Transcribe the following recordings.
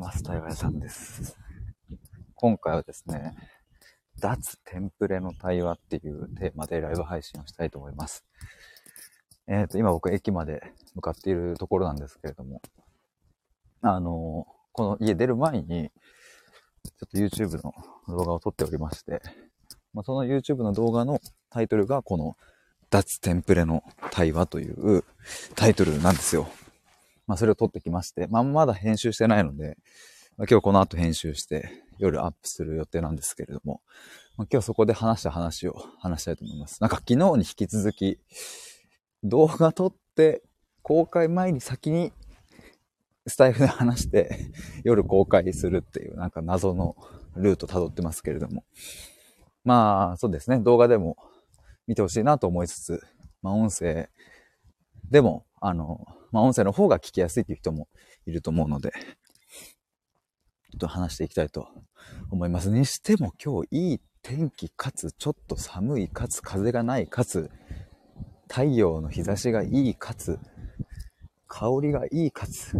ます。対話屋さんです。今回はですね、脱テンプレの対話っていうテーマでライブ配信をしたいと思います。えっ、ー、と、今僕駅まで向かっているところなんですけれども、あの、この家出る前に、ちょっと YouTube の動画を撮っておりまして、まあ、その YouTube の動画のタイトルがこの脱テンプレの対話というタイトルなんですよ。まあ、それを撮ってきまして、まあ、まだ編集してないので、まあ、今日この後編集して夜アップする予定なんですけれども、まあ、今日そこで話した話を話したいと思います。なんか昨日に引き続き、動画撮って公開前に先にスタイフで話して夜公開するっていうなんか謎のルート辿ってますけれども。まあそうですね、動画でも見てほしいなと思いつつ、まあ音声でも、あの、まあ、音声の方が聞きやすいっていう人もいると思うので、ちょっと話していきたいと思います。にしても今日いい天気かつちょっと寒いかつ風がないかつ太陽の日差しがいいかつ香りがいいかつ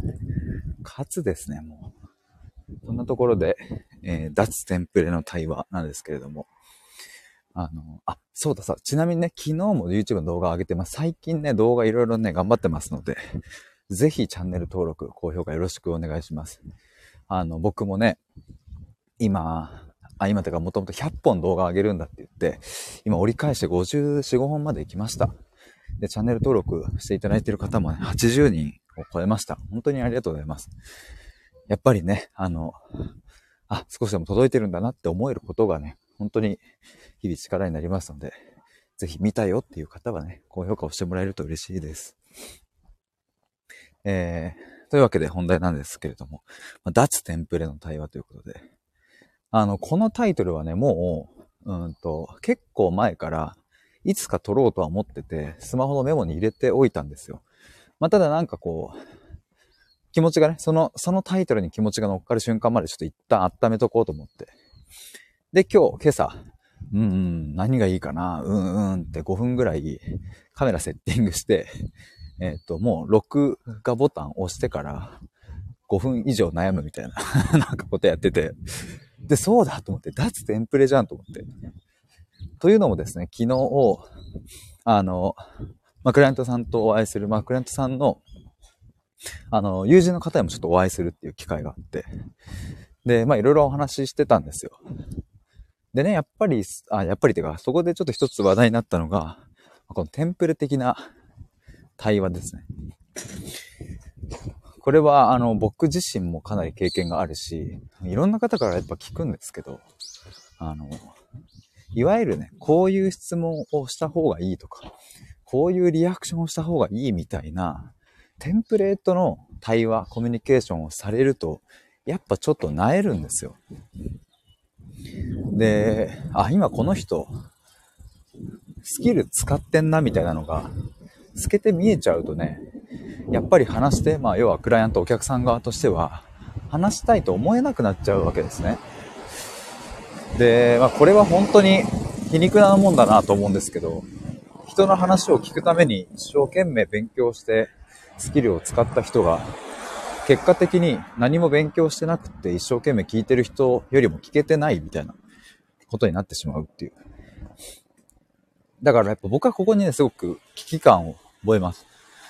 かつですね、もう。そんなところで、えー、脱テンプレの対話なんですけれども。あの、あ、そうださ、ちなみにね、昨日も YouTube の動画上げてます。最近ね、動画いろいろね、頑張ってますので、ぜひチャンネル登録、高評価よろしくお願いします。あの、僕もね、今、あ、今てかもともと100本動画上げるんだって言って、今折り返して54、5本まで行きました。で、チャンネル登録していただいている方もね、80人を超えました。本当にありがとうございます。やっぱりね、あの、あ、少しでも届いてるんだなって思えることがね、本当に日々力になりますので、ぜひ見たよっていう方はね、高評価をしてもらえると嬉しいです。えー、というわけで本題なんですけれども、脱テンプレの対話ということで、あの、このタイトルはね、もう、うんと、結構前から、いつか撮ろうとは思ってて、スマホのメモに入れておいたんですよ。まあ、ただなんかこう、気持ちがね、その、そのタイトルに気持ちが乗っかる瞬間までちょっと一旦温めとこうと思って、で、今日、今朝、うんうん、何がいいかな、うんうんって5分ぐらいカメラセッティングして、えっ、ー、と、もう録画ボタン押してから5分以上悩むみたいな なんかことやってて、で、そうだと思って、脱テンプレじゃんと思って。というのもですね、昨日、あの、ま、クライアントさんとお会いする、まあ、クライアントさんの、あの、友人の方にもちょっとお会いするっていう機会があって、で、まあ、いろいろお話ししてたんですよ。でね、やっぱり、あ、やっぱりてか、そこでちょっと一つ話題になったのが、このテンプレ的な対話ですね。これは、あの、僕自身もかなり経験があるし、いろんな方からやっぱ聞くんですけど、あの、いわゆるね、こういう質問をした方がいいとか、こういうリアクションをした方がいいみたいな、テンプレートの対話、コミュニケーションをされると、やっぱちょっと萎えるんですよ。で、あ、今この人、スキル使ってんなみたいなのが、透けて見えちゃうとね、やっぱり話して、まあ要はクライアント、お客さん側としては、話したいと思えなくなっちゃうわけですね。で、まあこれは本当に皮肉なもんだなと思うんですけど、人の話を聞くために一生懸命勉強してスキルを使った人が結果的に何も勉強してなくて一生懸命聞いてる人よりも聞けてないみたいなことになってしまうっていう。だからやっぱ僕はここにね、すごく危機感を覚えます。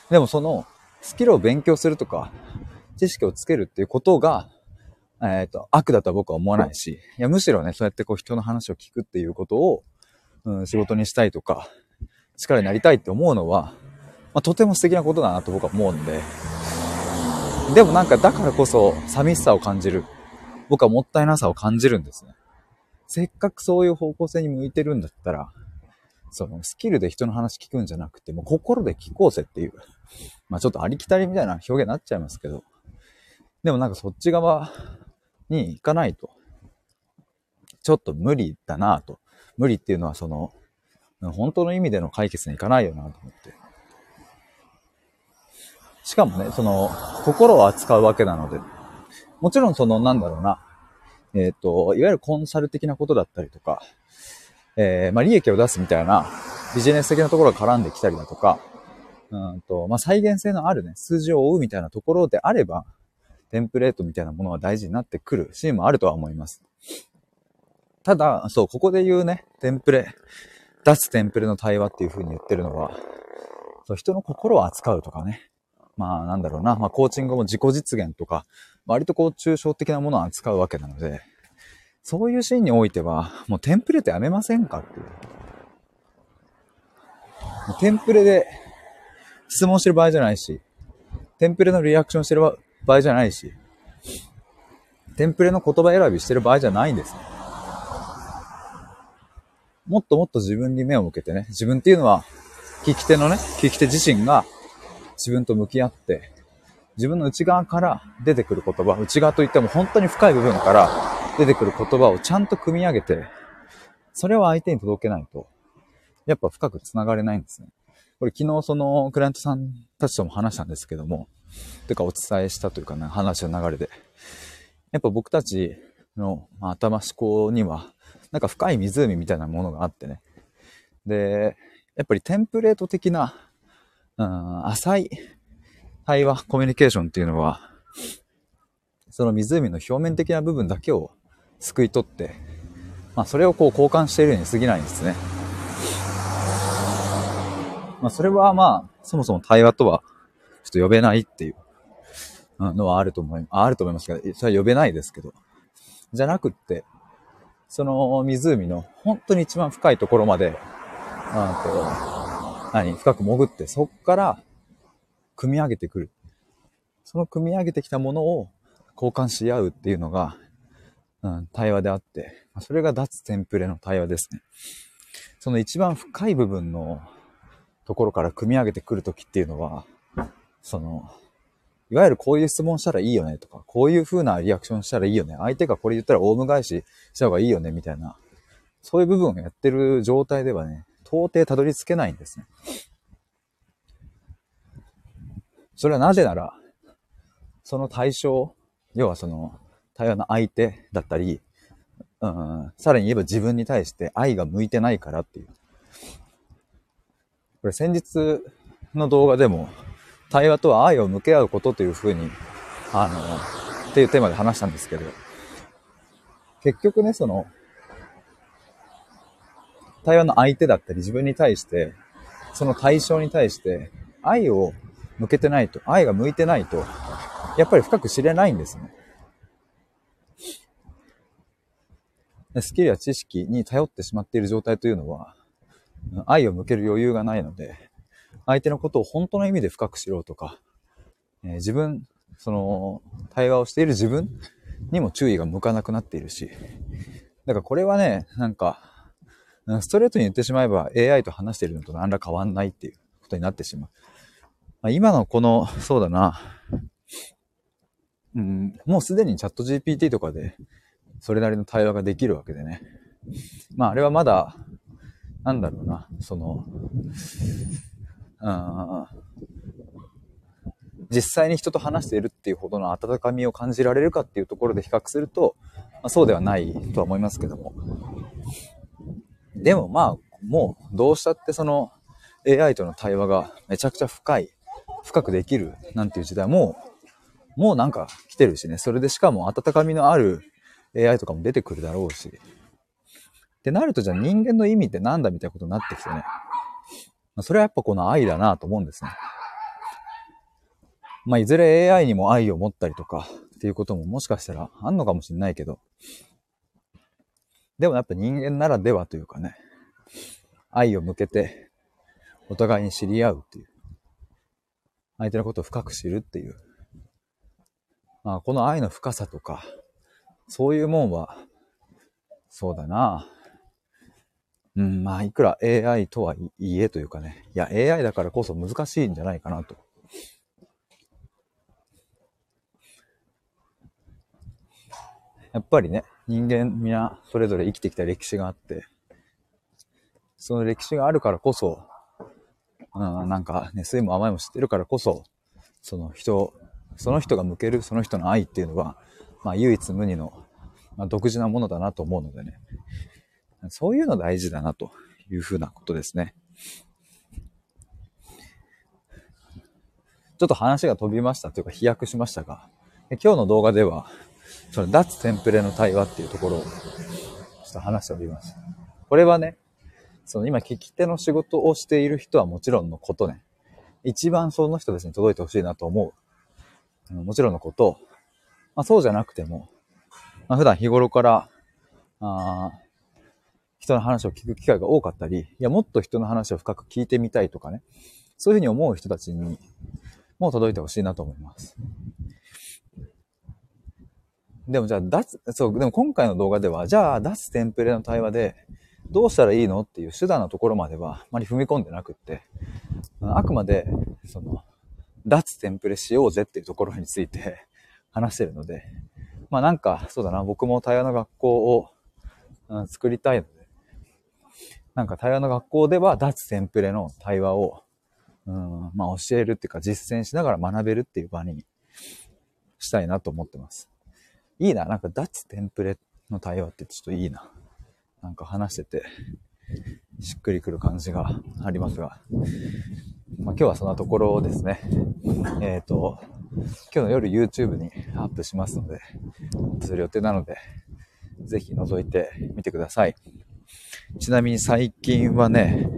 でもそのスキルを勉強するとか、知識をつけるっていうことが、えっ、ー、と、悪だとは僕は思わないし、いや、むしろね、そうやってこう人の話を聞くっていうことを、うん、仕事にしたいとか、力になりたいって思うのは、まあ、とても素敵なことだなと僕は思うんで、でもなんかだからこそ寂しさを感じる。僕はもったいなさを感じるんですね。せっかくそういう方向性に向いてるんだったら、そのスキルで人の話聞くんじゃなくて、もう心で聞こうぜっていう。まあちょっとありきたりみたいな表現になっちゃいますけど。でもなんかそっち側に行かないと、ちょっと無理だなと。無理っていうのはその、本当の意味での解決にいかないよなと思って。しかもね、その、心を扱うわけなので、もちろんその、なんだろうな、えっ、ー、と、いわゆるコンサル的なことだったりとか、えー、まあ、利益を出すみたいなビジネス的なところが絡んできたりだとか、うんと、まあ、再現性のあるね、数字を追うみたいなところであれば、テンプレートみたいなものは大事になってくるシーンもあるとは思います。ただ、そう、ここで言うね、テンプレ、脱テンプレの対話っていう風に言ってるのは、そう人の心を扱うとかね。まあなんだろうな、まあコーチングも自己実現とか、割とこう抽象的なものを扱うわけなので、そういうシーンにおいては、もうテンプレートやめませんかっていう。テンプレで質問してる場合じゃないし、テンプレのリアクションしてる場合じゃないし、テンプレの言葉選びしてる場合じゃないんですね。もっともっと自分に目を向けてね、自分っていうのは、聞き手のね、聞き手自身が自分と向き合って、自分の内側から出てくる言葉、内側といっても本当に深い部分から出てくる言葉をちゃんと組み上げて、それを相手に届けないと、やっぱ深く繋がれないんですね。これ昨日そのクライアントさんたちとも話したんですけども、てかお伝えしたというかね、話の流れで。やっぱ僕たちの、まあ、頭思考には、なんか深い湖みたいなものがあってね。で、やっぱりテンプレート的な、うん、浅い対話、コミュニケーションっていうのは、その湖の表面的な部分だけを救い取って、まあそれをこう交換しているように過ぎないんですね。まあそれはまあ、そもそも対話とはちょっと呼べないっていうのはあると思い、あると思いますけど、それは呼べないですけど。じゃなくって、その湖の本当に一番深いところまで、あ、何、深く潜って、そっから組み上げてくる。その組み上げてきたものを交換し合うっていうのが、うん、対話であって、それが脱テンプレの対話ですね。その一番深い部分のところから組み上げてくるときっていうのは、その、いわゆるこういう質問したらいいよねとか、こういう風なリアクションしたらいいよね。相手がこれ言ったらオウム返しした方がいいよね、みたいな。そういう部分をやってる状態ではね、到底たどり着けないんですね。それはなぜなら、その対象、要はその対話の相手だったり、うん、さらに言えば自分に対して愛が向いてないからっていう。これ先日の動画でも対話とは愛を向け合うことというふうに、あの、っていうテーマで話したんですけど、結局ね、その、対話の相手だったり自分に対して、その対象に対して愛を向けてないと、愛が向いてないと、やっぱり深く知れないんですね。スキルや知識に頼ってしまっている状態というのは、愛を向ける余裕がないので、相手のことを本当の意味で深く知ろうとか、えー、自分、その、対話をしている自分にも注意が向かなくなっているし、だからこれはね、なんか、ストレートに言ってしまえば AI と話しているのと何ら変わんないっていうことになってしまう。まあ、今のこの、そうだな、うん、もうすでにチャット GPT とかでそれなりの対話ができるわけでね。まああれはまだ、なんだろうな、その、実際に人と話しているっていうほどの温かみを感じられるかっていうところで比較すると、まあ、そうではないとは思いますけども。でもまあ、もうどうしたってその AI との対話がめちゃくちゃ深い、深くできるなんていう時代も、もうなんか来てるしね。それでしかも温かみのある AI とかも出てくるだろうし。ってなるとじゃあ人間の意味ってなんだみたいなことになってきてね。それはやっぱこの愛だなと思うんですね。まあ、いずれ AI にも愛を持ったりとかっていうことももしかしたらあんのかもしれないけど、でもやっぱ人間ならではというかね、愛を向けてお互いに知り合うっていう、相手のことを深く知るっていう、まあ、この愛の深さとか、そういうもんは、そうだな。うん、まあ、いくら AI とはいえというかね、いや、AI だからこそ難しいんじゃないかなと。やっぱりね、人間皆それぞれ生きてきた歴史があって、その歴史があるからこそ、うん、なんかね、酸いも甘いも知ってるからこそ、その人、その人が向けるその人の愛っていうのは、まあ唯一無二の、まあ、独自なものだなと思うのでね。そういうの大事だなというふうなことですね。ちょっと話が飛びましたというか飛躍しましたが、今日の動画では、その脱テンプレの対話っていうところを、ちょっと話しております。これはね、その今聞き手の仕事をしている人はもちろんのことね、一番その人たちに届いてほしいなと思う。もちろんのこと、まあそうじゃなくても、まあ普段日頃から、あ人の話を聞く機会が多かったり、いや、もっと人の話を深く聞いてみたいとかね、そういうふうに思う人たちにも届いてほしいなと思います。でもじゃあ、脱、そう、でも今回の動画では、じゃあ、脱テンプレの対話で、どうしたらいいのっていう手段のところまでは、あまり踏み込んでなくって、あくまで、その、脱テンプレしようぜっていうところについて 話してるので、まあなんか、そうだな、僕も対話の学校を、うん、作りたいので、なんか対話の学校では脱テンプレの対話を、うん、まあ教えるっていうか実践しながら学べるっていう場にしたいなと思ってます。いいな。なんか脱テンプレの対話ってちょっといいな。なんか話してて、しっくりくる感じがありますが。まあ、今日はそんなところですね。えっ、ー、と、今日の夜 YouTube にアップしますので、アップする予定なので、ぜひ覗いてみてください。ちなみに最近はね、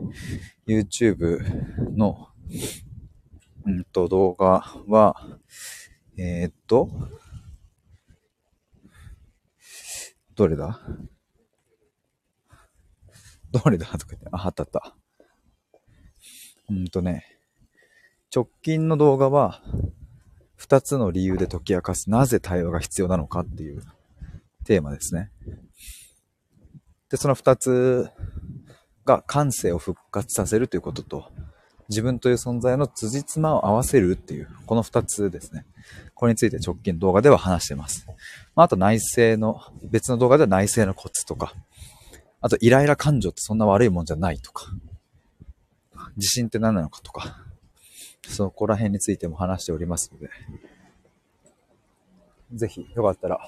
YouTube の、うんと、動画は、えー、っと、どれだ？どれだ？とか言って、あ、あったあった。うんとね、直近の動画は、二つの理由で解き明かす、なぜ対話が必要なのかっていうテーマですね。で、その二つが感性を復活させるということと、自分という存在の辻褄を合わせるっていう、この二つですね。これについて直近動画では話してます。まあ、あと内政の、別の動画では内政のコツとか、あとイライラ感情ってそんな悪いもんじゃないとか、自信って何なのかとか、そこら辺についても話しておりますので、ぜひよかったら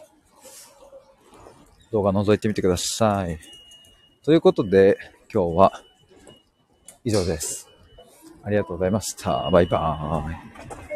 動画覗いてみてください。ということで、今日は以上です。ありがとうございました。バイバーイ。